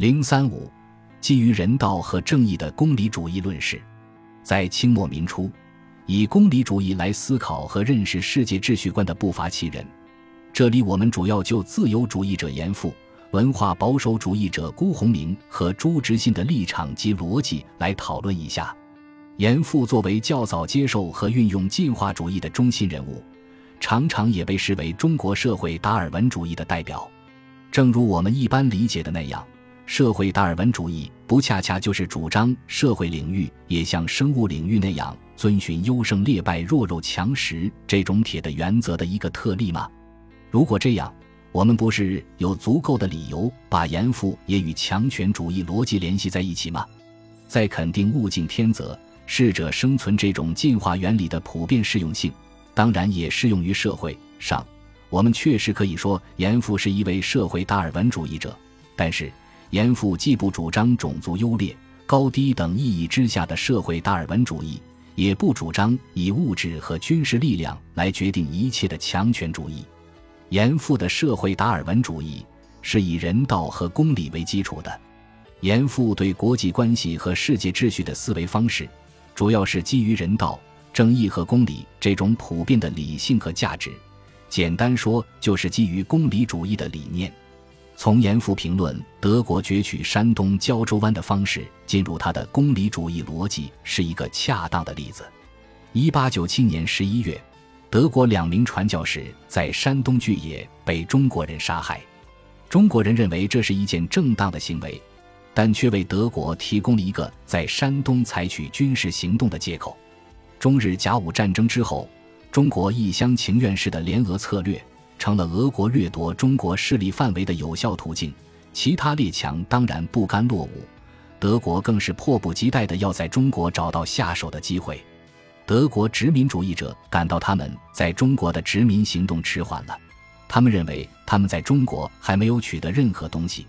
零三五，基于人道和正义的公理主义论事，在清末民初，以公理主义来思考和认识世界秩序观的不乏其人。这里我们主要就自由主义者严复、文化保守主义者辜鸿铭和朱执信的立场及逻辑来讨论一下。严复作为较早接受和运用进化主义的中心人物，常常也被视为中国社会达尔文主义的代表。正如我们一般理解的那样。社会达尔文主义不恰恰就是主张社会领域也像生物领域那样遵循优胜劣败、弱肉强食这种铁的原则的一个特例吗？如果这样，我们不是有足够的理由把严复也与强权主义逻辑联系在一起吗？在肯定物竞天择、适者生存这种进化原理的普遍适用性，当然也适用于社会上。我们确实可以说严复是一位社会达尔文主义者，但是。严复既不主张种族优劣、高低等意义之下的社会达尔文主义，也不主张以物质和军事力量来决定一切的强权主义。严复的社会达尔文主义是以人道和公理为基础的。严复对国际关系和世界秩序的思维方式，主要是基于人道、正义和公理这种普遍的理性和价值。简单说，就是基于公理主义的理念。从严复评论德国攫取山东胶州湾的方式进入他的公理主义逻辑，是一个恰当的例子。一八九七年十一月，德国两名传教士在山东巨野被中国人杀害。中国人认为这是一件正当的行为，但却为德国提供了一个在山东采取军事行动的借口。中日甲午战争之后，中国一厢情愿式的联俄策略。成了俄国掠夺中国势力范围的有效途径，其他列强当然不甘落伍，德国更是迫不及待的要在中国找到下手的机会。德国殖民主义者感到他们在中国的殖民行动迟缓了，他们认为他们在中国还没有取得任何东西，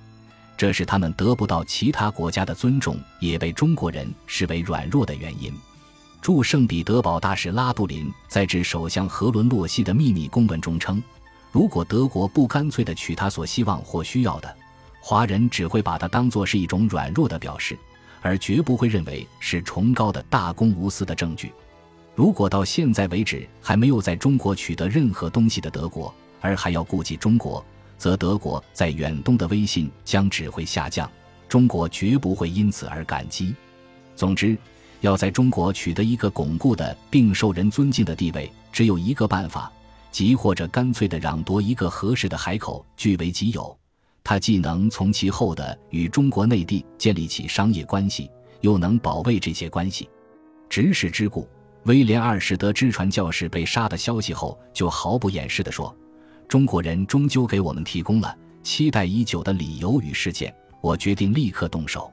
这是他们得不到其他国家的尊重，也被中国人视为软弱的原因。驻圣彼得堡大使拉杜林在致首相和伦洛西的秘密公文中称。如果德国不干脆地取他所希望或需要的，华人只会把它当作是一种软弱的表示，而绝不会认为是崇高的大公无私的证据。如果到现在为止还没有在中国取得任何东西的德国，而还要顾及中国，则德国在远东的威信将只会下降，中国绝不会因此而感激。总之，要在中国取得一个巩固的并受人尊敬的地位，只有一个办法。即或者干脆的攘夺一个合适的海口据为己有，他既能从其后的与中国内地建立起商业关系，又能保卫这些关系。执事之故，威廉二世得知传教士被杀的消息后，就毫不掩饰地说：“中国人终究给我们提供了期待已久的理由与事件，我决定立刻动手。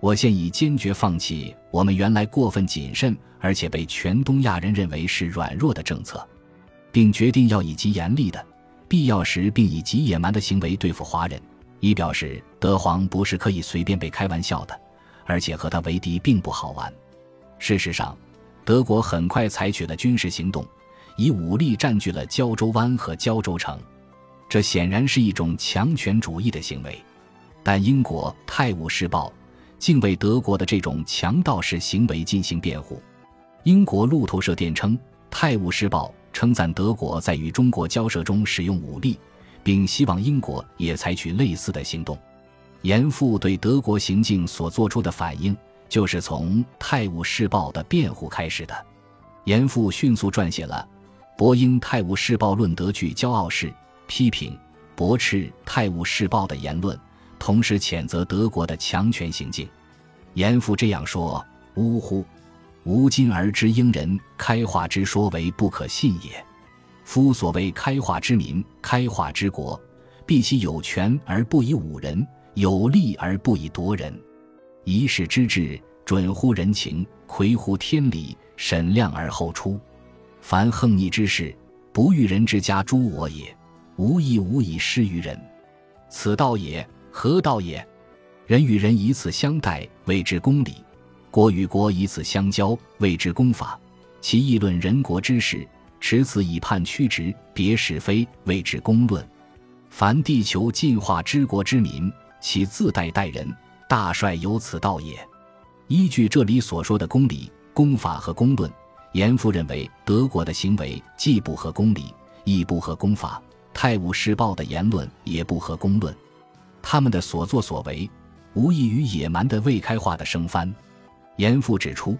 我现已坚决放弃我们原来过分谨慎，而且被全东亚人认为是软弱的政策。”并决定要以极严厉的、必要时并以极野蛮的行为对付华人，以表示德皇不是可以随便被开玩笑的，而且和他为敌并不好玩。事实上，德国很快采取了军事行动，以武力占据了胶州湾和胶州城，这显然是一种强权主义的行为。但英国《泰晤士报》竟为德国的这种强盗式行为进行辩护。英国路透社电称，《泰晤士报》。称赞德国在与中国交涉中使用武力，并希望英国也采取类似的行动。严复对德国行径所做出的反应，就是从《泰晤士报》的辩护开始的。严复迅速撰写了《博英泰晤士报论德具骄傲式》，批评驳斥《泰晤士报》的言论，同时谴责德国的强权行径。严复这样说：“呜呼！”吾今而知英人开化之说为不可信也。夫所谓开化之民、开化之国，必其有权而不以侮人，有利而不以夺人。一世之治，准乎人情，魁乎天理，审量而后出。凡横逆之事，不欲人之家诛我也，无亦无以施于人。此道也，何道也？人与人以此相待，谓之公理。国与国以此相交，谓之公法；其议论人国之事，持此以判曲直，别是非，谓之公论。凡地球进化之国之民，其自代待人，大帅有此道也。依据这里所说的公理、公法和公论，严复认为德国的行为既不合公理，亦不合公法；《泰晤士报》的言论也不合公论。他们的所作所为，无异于野蛮的未开化的生番。严复指出，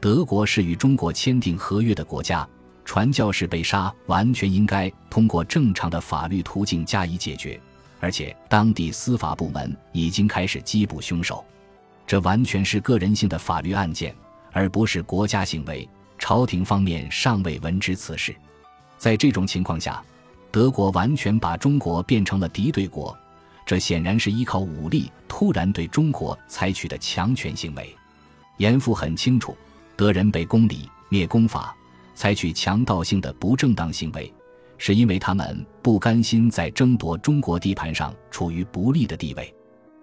德国是与中国签订合约的国家，传教士被杀，完全应该通过正常的法律途径加以解决，而且当地司法部门已经开始缉捕凶手。这完全是个人性的法律案件，而不是国家行为。朝廷方面尚未闻知此事。在这种情况下，德国完全把中国变成了敌对国。这显然是依靠武力突然对中国采取的强权行为。严复很清楚，德人被公理灭公法，采取强盗性的不正当行为，是因为他们不甘心在争夺中国地盘上处于不利的地位。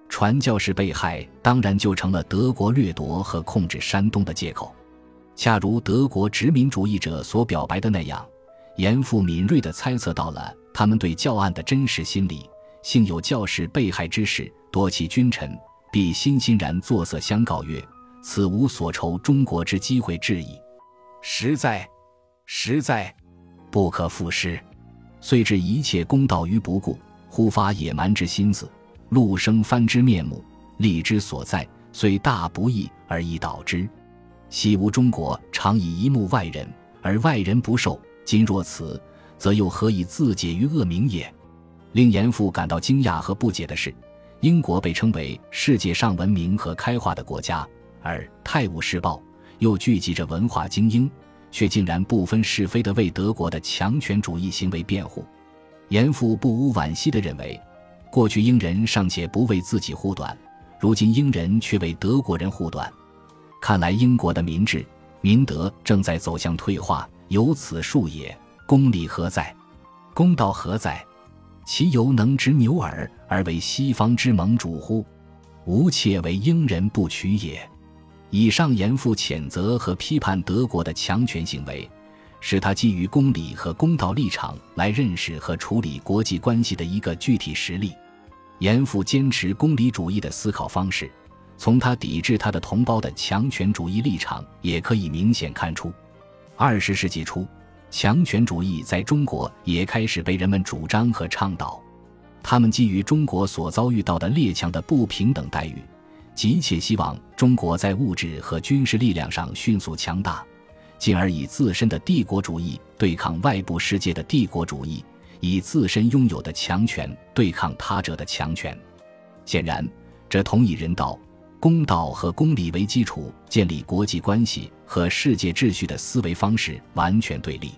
传教士被害，当然就成了德国掠夺和控制山东的借口。恰如德国殖民主义者所表白的那样，严复敏锐地猜测到了他们对教案的真实心理。幸有教士被害之事，多其君臣，必欣欣然作色相告曰：“此无所愁中国之机会至矣。”实在，实在，不可复失。遂置一切公道于不顾，忽发野蛮之心思，陆生藩之面目，利之所在，虽大不易而易导之。昔无中国常以一目外人，而外人不受。今若此，则又何以自解于恶名也？令严复感到惊讶和不解的是，英国被称为世界上文明和开化的国家，而《泰晤士报》又聚集着文化精英，却竟然不分是非地为德国的强权主义行为辩护。严复不无惋惜地认为，过去英人尚且不为自己护短，如今英人却为德国人护短。看来英国的民智、民德正在走向退化，有此数也。公理何在？公道何在？其犹能执牛耳而为西方之盟主乎？吾妾为英人不取也。以上严复谴责和批判德国的强权行为，是他基于公理和公道立场来认识和处理国际关系的一个具体实例。严复坚持公理主义的思考方式，从他抵制他的同胞的强权主义立场也可以明显看出。二十世纪初。强权主义在中国也开始被人们主张和倡导，他们基于中国所遭遇到的列强的不平等待遇，急切希望中国在物质和军事力量上迅速强大，进而以自身的帝国主义对抗外部世界的帝国主义，以自身拥有的强权对抗他者的强权。显然，这同以人道、公道和公理为基础建立国际关系。和世界秩序的思维方式完全对立。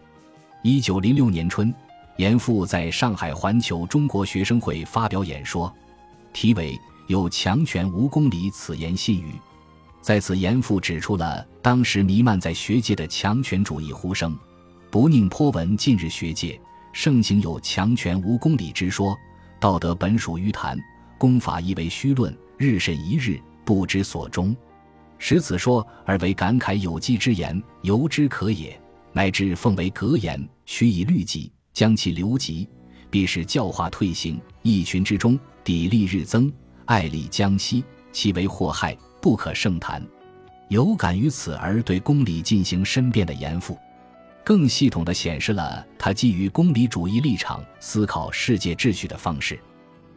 一九零六年春，严复在上海环球中国学生会发表演说，题为“有强权无公理，此言信语”。在此，严复指出了当时弥漫在学界的强权主义呼声，不宁颇闻近日学界盛行有强权无公理之说，道德本属于谈，公法亦为虚论，日甚一日，不知所终。识此说而为感慨有稽之言，由之可也；乃至奉为格言，须以律己，将其留级，必使教化退行，一群之中，砥砺日增，爱力将息，其为祸害，不可胜谈。有感于此而对公理进行申辩的严复，更系统地显示了他基于公理主义立场思考世界秩序的方式。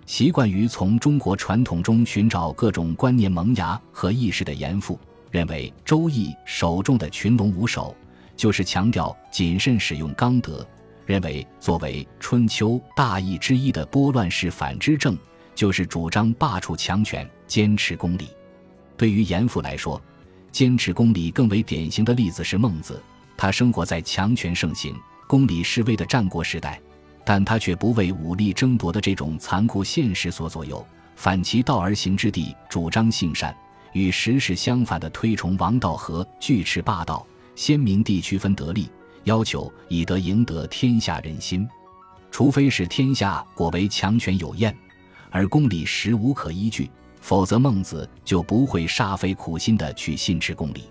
习惯于从中国传统中寻找各种观念萌芽和意识的严复，认为《周易》首重的群龙无首，就是强调谨慎使用刚德；认为作为《春秋》大义之一的拨乱式反之政，就是主张罢黜强权，坚持公理。对于严复来说，坚持公理更为典型的例子是孟子，他生活在强权盛行、公理式微的战国时代。但他却不为武力争夺的这种残酷现实所左右，反其道而行之地主张性善，与时势相反的推崇王道和拒斥霸道，鲜明地区分得利，要求以德赢得天下人心。除非使天下果为强权有厌，而公理实无可依据，否则孟子就不会煞费苦心的去信持公理。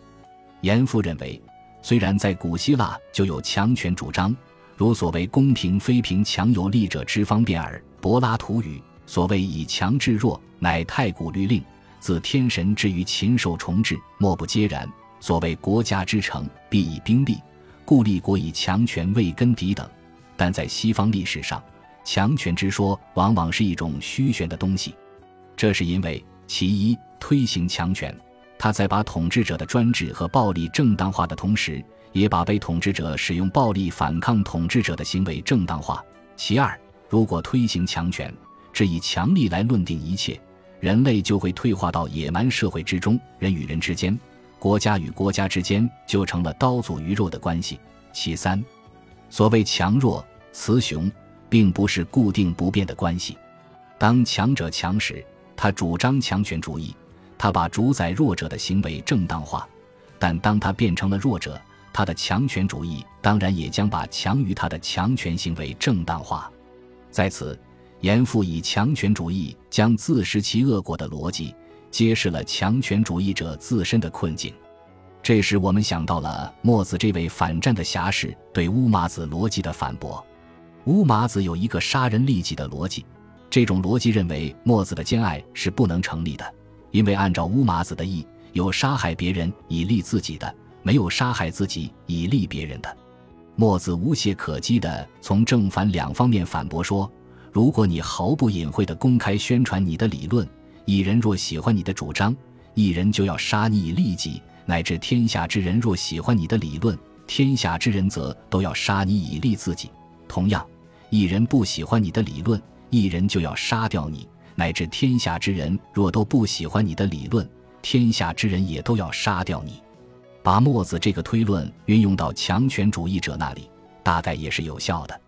严复认为，虽然在古希腊就有强权主张。如所谓公平非平强有力者之方便耳。柏拉图语所谓以强制弱，乃太古律令，自天神至于禽兽虫豸，莫不皆然。所谓国家之成，必以兵力，故立国以强权为根底等。但在西方历史上，强权之说往往是一种虚悬的东西，这是因为其一，推行强权，他在把统治者的专制和暴力正当化的同时，也把被统治者使用暴力反抗统治者的行为正当化；其二，如果推行强权，只以强力来论定一切，人类就会退化到野蛮社会之中，人与人之间。国家与国家之间就成了刀俎鱼肉的关系。其三，所谓强弱雌雄，并不是固定不变的关系。当强者强时，他主张强权主义，他把主宰弱者的行为正当化；但当他变成了弱者，他的强权主义当然也将把强于他的强权行为正当化。在此，严复以强权主义将自食其恶果的逻辑。揭示了强权主义者自身的困境，这时我们想到了墨子这位反战的侠士对乌马子逻辑的反驳。乌马子有一个杀人利己的逻辑，这种逻辑认为墨子的兼爱是不能成立的，因为按照乌马子的意，有杀害别人以利自己的，没有杀害自己以利别人的。墨子无懈可击地从正反两方面反驳说：如果你毫不隐晦地公开宣传你的理论，一人若喜欢你的主张，一人就要杀你以利己；乃至天下之人若喜欢你的理论，天下之人则都要杀你以利自己。同样，一人不喜欢你的理论，一人就要杀掉你；乃至天下之人若都不喜欢你的理论，天下之人也都要杀掉你。把墨子这个推论运用到强权主义者那里，大概也是有效的。